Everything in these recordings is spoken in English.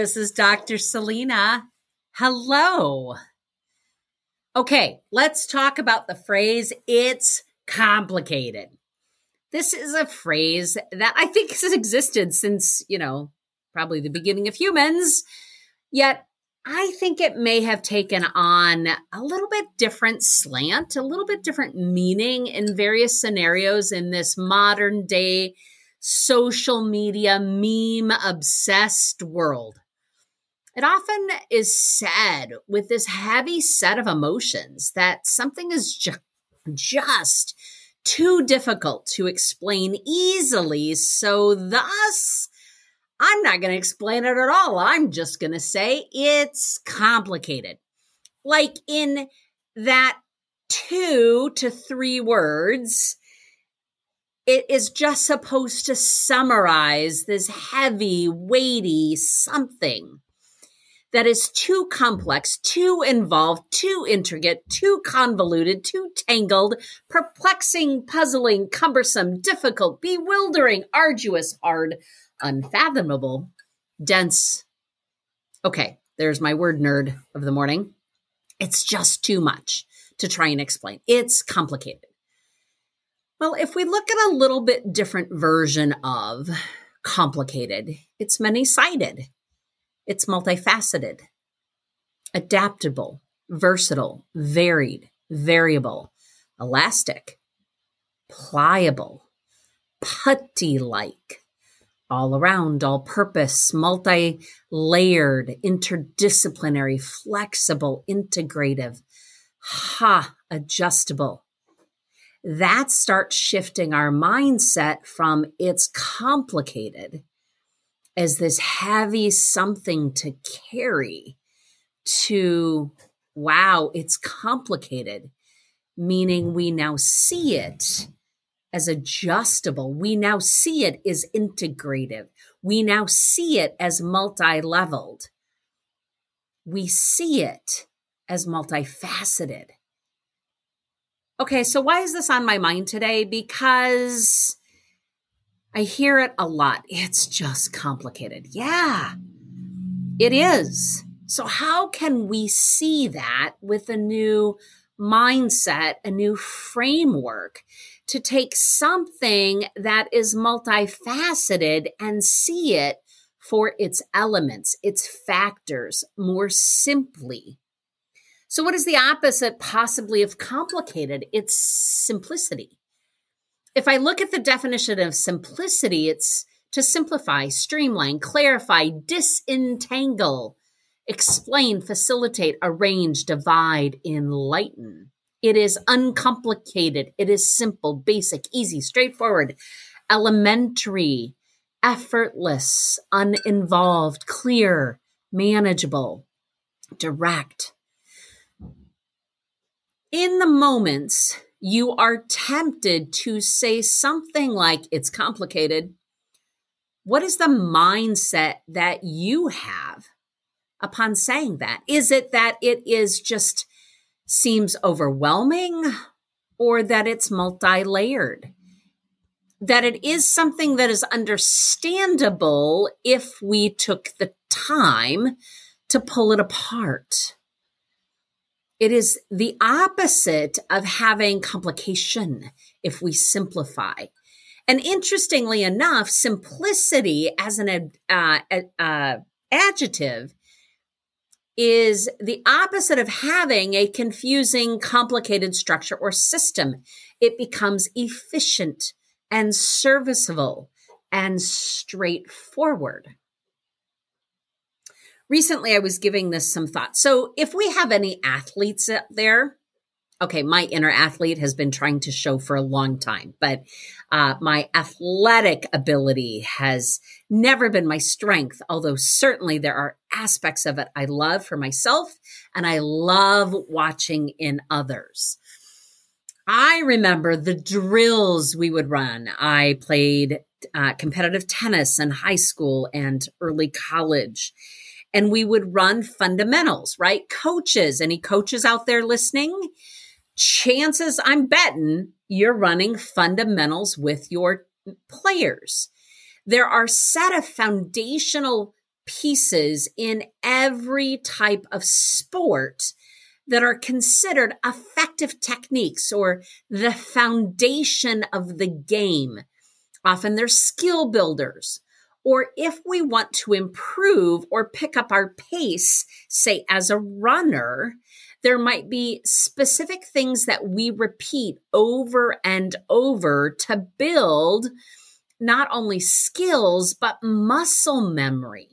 This is Dr. Celina. Hello. Okay, let's talk about the phrase it's complicated. This is a phrase that I think has existed since, you know, probably the beginning of humans. Yet I think it may have taken on a little bit different slant, a little bit different meaning in various scenarios in this modern day social media meme obsessed world. It often is said with this heavy set of emotions that something is ju- just too difficult to explain easily. So, thus, I'm not going to explain it at all. I'm just going to say it's complicated. Like in that two to three words, it is just supposed to summarize this heavy, weighty something that is too complex, too involved, too intricate, too convoluted, too tangled, perplexing, puzzling, cumbersome, difficult, bewildering, arduous, hard, unfathomable, dense. Okay, there's my word nerd of the morning. It's just too much to try and explain. It's complicated. Well, if we look at a little bit different version of complicated, it's many sided, it's multifaceted, adaptable, versatile, varied, variable, elastic, pliable, putty like, all around, all purpose, multi layered, interdisciplinary, flexible, integrative, ha, adjustable, that starts shifting our mindset from it's complicated as this heavy something to carry to wow, it's complicated, meaning we now see it as adjustable. We now see it as integrative. We now see it as multi leveled. We see it as multifaceted. Okay, so why is this on my mind today? Because I hear it a lot. It's just complicated. Yeah, it is. So, how can we see that with a new mindset, a new framework to take something that is multifaceted and see it for its elements, its factors more simply? So, what is the opposite possibly of complicated? It's simplicity. If I look at the definition of simplicity, it's to simplify, streamline, clarify, disentangle, explain, facilitate, arrange, divide, enlighten. It is uncomplicated. It is simple, basic, easy, straightforward, elementary, effortless, uninvolved, clear, manageable, direct in the moments you are tempted to say something like it's complicated, what is the mindset that you have upon saying that? Is it that it is just seems overwhelming or that it's multi layered? That it is something that is understandable if we took the time to pull it apart. It is the opposite of having complication if we simplify. And interestingly enough, simplicity as an uh, uh, adjective is the opposite of having a confusing, complicated structure or system. It becomes efficient and serviceable and straightforward recently I was giving this some thought. So if we have any athletes out there, okay, my inner athlete has been trying to show for a long time, but uh, my athletic ability has never been my strength, although certainly there are aspects of it I love for myself and I love watching in others. I remember the drills we would run. I played uh, competitive tennis in high school and early college and we would run fundamentals, right? Coaches, any coaches out there listening? Chances I'm betting you're running fundamentals with your players. There are set of foundational pieces in every type of sport that are considered effective techniques or the foundation of the game. Often they're skill builders. Or if we want to improve or pick up our pace, say as a runner, there might be specific things that we repeat over and over to build not only skills, but muscle memory.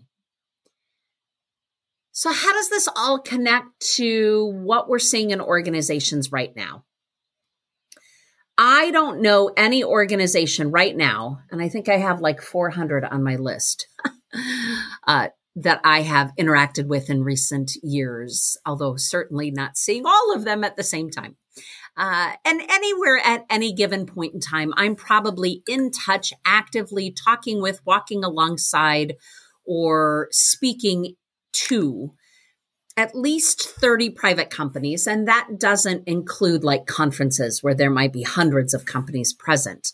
So, how does this all connect to what we're seeing in organizations right now? I don't know any organization right now, and I think I have like 400 on my list uh, that I have interacted with in recent years, although certainly not seeing all of them at the same time. Uh, and anywhere at any given point in time, I'm probably in touch, actively talking with, walking alongside, or speaking to at least 30 private companies. And that doesn't include like conferences where there might be hundreds of companies present.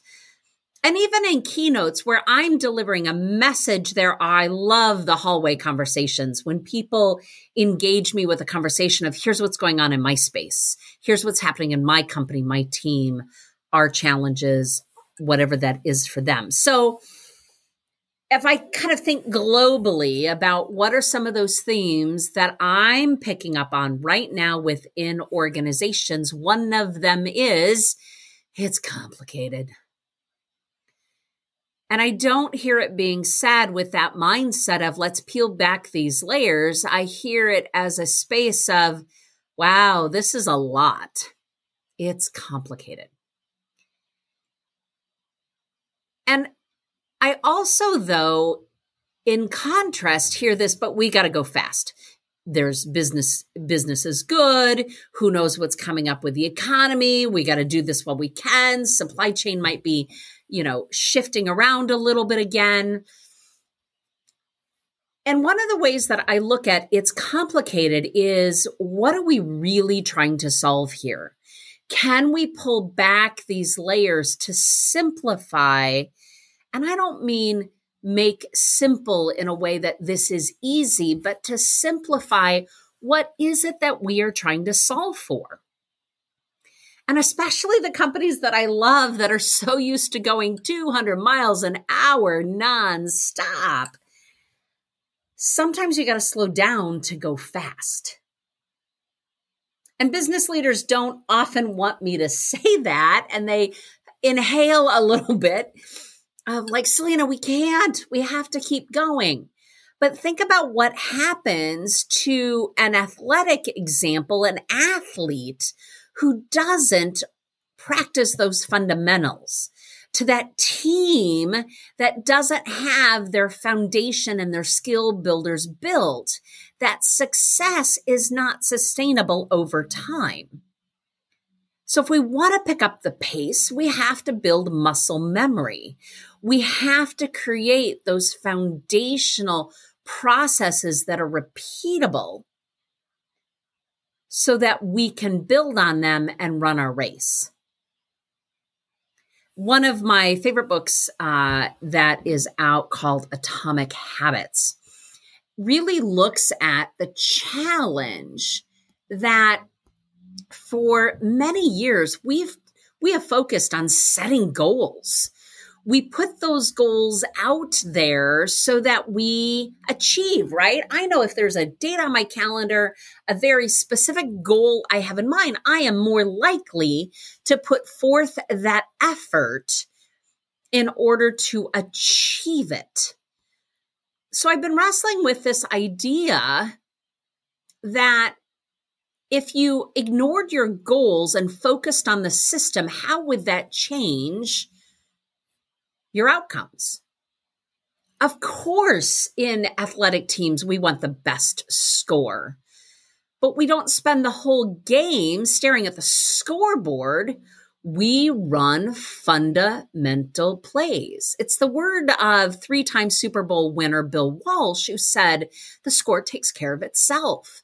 And even in keynotes where I'm delivering a message there, I love the hallway conversations when people engage me with a conversation of here's what's going on in my space. Here's what's happening in my company, my team, our challenges, whatever that is for them. So if I kind of think globally about what are some of those themes that I'm picking up on right now within organizations, one of them is it's complicated. And I don't hear it being said with that mindset of let's peel back these layers. I hear it as a space of, wow, this is a lot. It's complicated. And I also, though, in contrast, hear this, but we got to go fast. There's business, business is good. Who knows what's coming up with the economy? We got to do this while we can. Supply chain might be, you know, shifting around a little bit again. And one of the ways that I look at it's complicated is what are we really trying to solve here? Can we pull back these layers to simplify and I don't mean make simple in a way that this is easy, but to simplify what is it that we are trying to solve for? And especially the companies that I love that are so used to going 200 miles an hour nonstop. Sometimes you got to slow down to go fast. And business leaders don't often want me to say that, and they inhale a little bit of like, Celina, we can't, we have to keep going. But think about what happens to an athletic example, an athlete who doesn't practice those fundamentals, to that team that doesn't have their foundation and their skill builders built, that success is not sustainable over time. So if we want to pick up the pace, we have to build muscle memory. We have to create those foundational processes that are repeatable so that we can build on them and run our race. One of my favorite books uh, that is out called Atomic Habits really looks at the challenge that for many years we've we have focused on setting goals we put those goals out there so that we achieve, right? I know if there's a date on my calendar, a very specific goal I have in mind, I am more likely to put forth that effort in order to achieve it. So I've been wrestling with this idea that if you ignored your goals and focused on the system, how would that change your outcomes? Of course, in athletic teams, we want the best score, but we don't spend the whole game staring at the scoreboard. We run fundamental plays. It's the word of three time Super Bowl winner Bill Walsh, who said the score takes care of itself.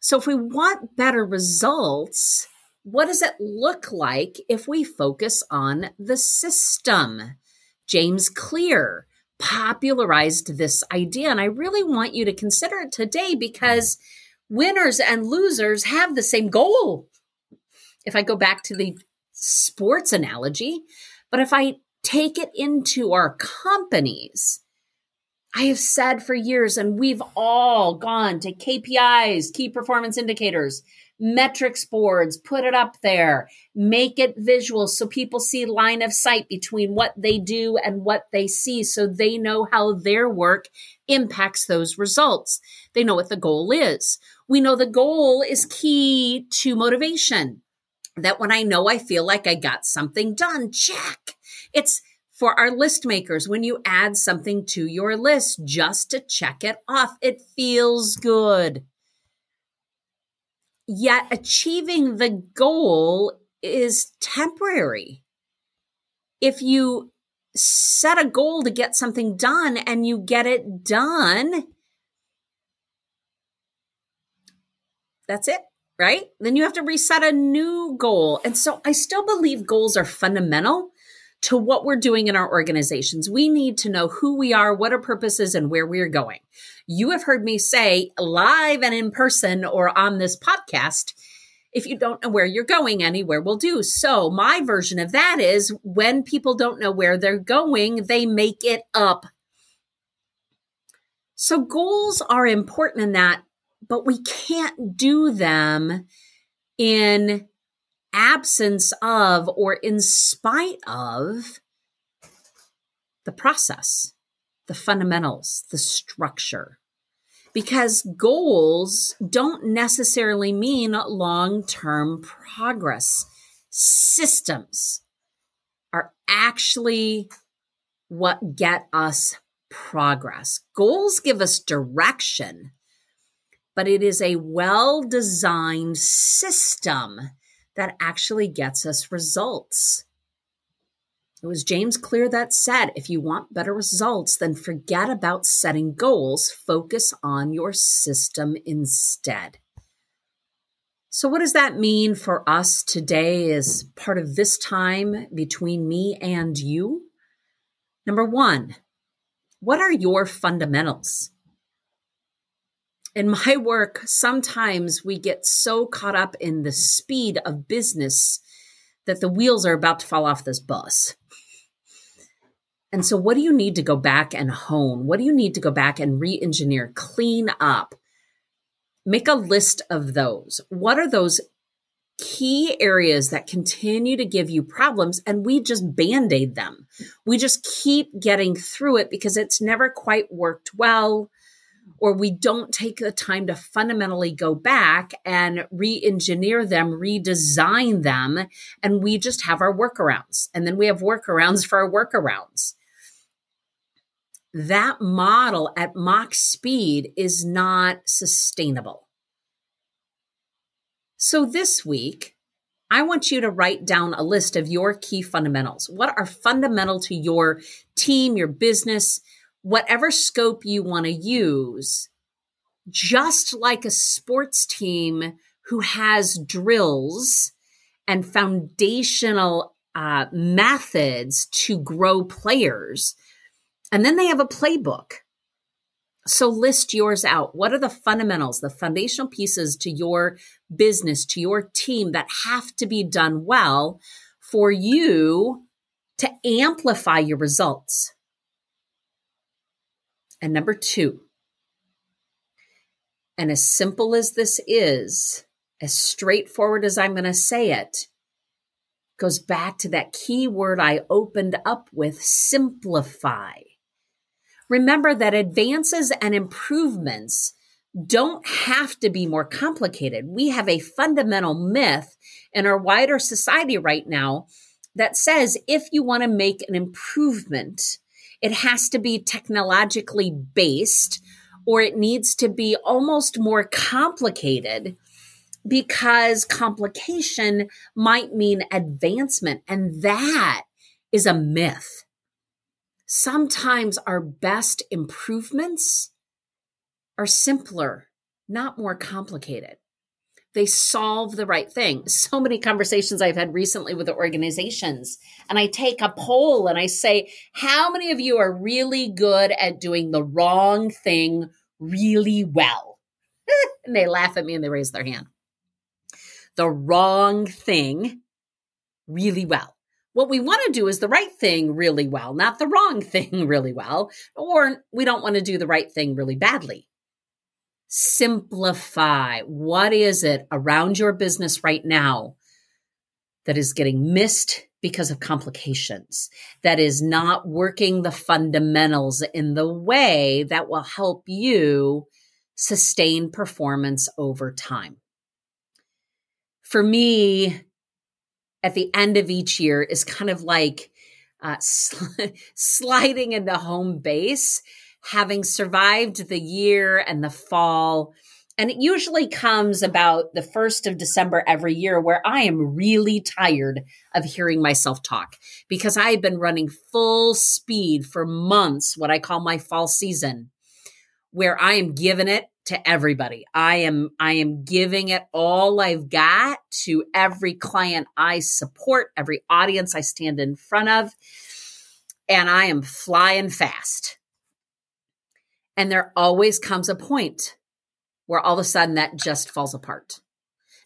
So if we want better results, what does it look like if we focus on the system? James Clear popularized this idea. And I really want you to consider it today because winners and losers have the same goal. If I go back to the sports analogy, but if I take it into our companies, I have said for years, and we've all gone to KPIs, key performance indicators, metrics boards, put it up there, make it visual so people see line of sight between what they do and what they see so they know how their work impacts those results. They know what the goal is. We know the goal is key to motivation. That when I know I feel like I got something done, check. It's for our list makers when you add something to your list just to check it off. It feels good. Yet achieving the goal is temporary. If you set a goal to get something done and you get it done, that's it, right? Then you have to reset a new goal. And so I still believe goals are fundamental to what we're doing in our organizations. We need to know who we are, what our purpose is, and where we're going. You have heard me say live and in person or on this podcast. If you don't know where you're going, anywhere will do. So, my version of that is when people don't know where they're going, they make it up. So, goals are important in that, but we can't do them in absence of or in spite of the process, the fundamentals, the structure. Because goals don't necessarily mean long term progress. Systems are actually what get us progress. Goals give us direction, but it is a well designed system that actually gets us results. It was James Clear that said if you want better results, then forget about setting goals, focus on your system instead. So, what does that mean for us today as part of this time between me and you? Number one, what are your fundamentals? In my work, sometimes we get so caught up in the speed of business that the wheels are about to fall off this bus. And so, what do you need to go back and hone? What do you need to go back and re engineer, clean up? Make a list of those. What are those key areas that continue to give you problems? And we just band aid them. We just keep getting through it because it's never quite worked well or we don't take the time to fundamentally go back and re engineer them, redesign them, and we just have our workarounds. And then we have workarounds for our workarounds. That model at Mach speed is not sustainable. So this week, I want you to write down a list of your key fundamentals. What are fundamental to your team, your business, whatever scope you want to use, just like a sports team who has drills and foundational uh, methods to grow players. And then they have a playbook. So list yours out. What are the fundamentals, the foundational pieces to your business, to your team that have to be done well for you to amplify your results? And number two, and as simple as this is, as straightforward as I'm going to say it, goes back to that key word I opened up with simplify. Remember that advances and improvements don't have to be more complicated. We have a fundamental myth in our wider society right now that says if you want to make an improvement, it has to be technologically based or it needs to be almost more complicated because complication might mean advancement. And that is a myth. Sometimes our best improvements are simpler, not more complicated. They solve the right thing. So many conversations I've had recently with the organizations, and I take a poll and I say, How many of you are really good at doing the wrong thing really well? and they laugh at me and they raise their hand. The wrong thing really well. What we want to do is the right thing really well, not the wrong thing really well, or we don't want to do the right thing really badly simplify. What is it around your business right now that is getting missed because of complications, that is not working the fundamentals in the way that will help you sustain performance over time? For me, at the end of each year is kind of like uh, sl- sliding into home base having survived the year and the fall. And it usually comes about the first of December every year where I am really tired of hearing myself talk because I've been running full speed for months, what I call my fall season, where I am giving it to everybody. I am I am giving it all I've got to every client I support, every audience I stand in front of, and I am flying fast. And there always comes a point where all of a sudden that just falls apart.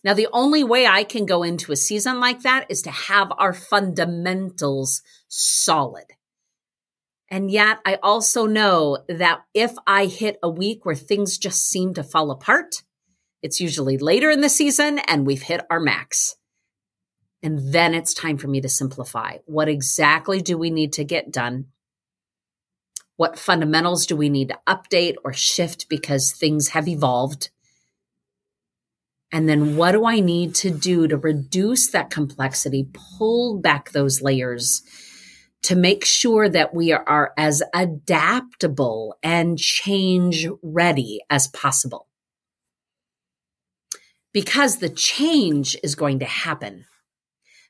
Now, the only way I can go into a season like that is to have our fundamentals solid. And yet, I also know that if I hit a week where things just seem to fall apart, it's usually later in the season and we've hit our max. And then it's time for me to simplify. What exactly do we need to get done? What fundamentals do we need to update or shift because things have evolved? And then what do I need to do to reduce that complexity, pull back those layers to make sure that we are as adaptable and change ready as possible? Because the change is going to happen.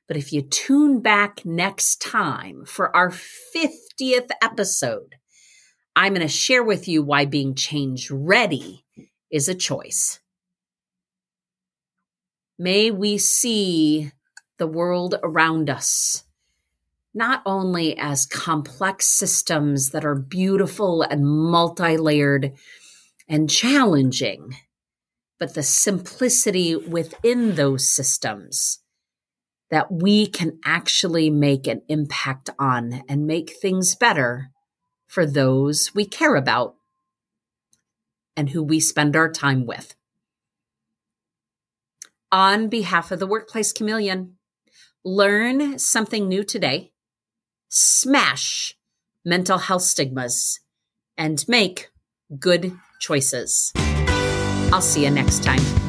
But if you tune back next time for our 50th episode, I'm going to share with you why being change ready is a choice. May we see the world around us not only as complex systems that are beautiful and multi layered and challenging, but the simplicity within those systems that we can actually make an impact on and make things better for those we care about and who we spend our time with. On behalf of the Workplace Chameleon, learn something new today, smash mental health stigmas, and make good choices. I'll see you next time.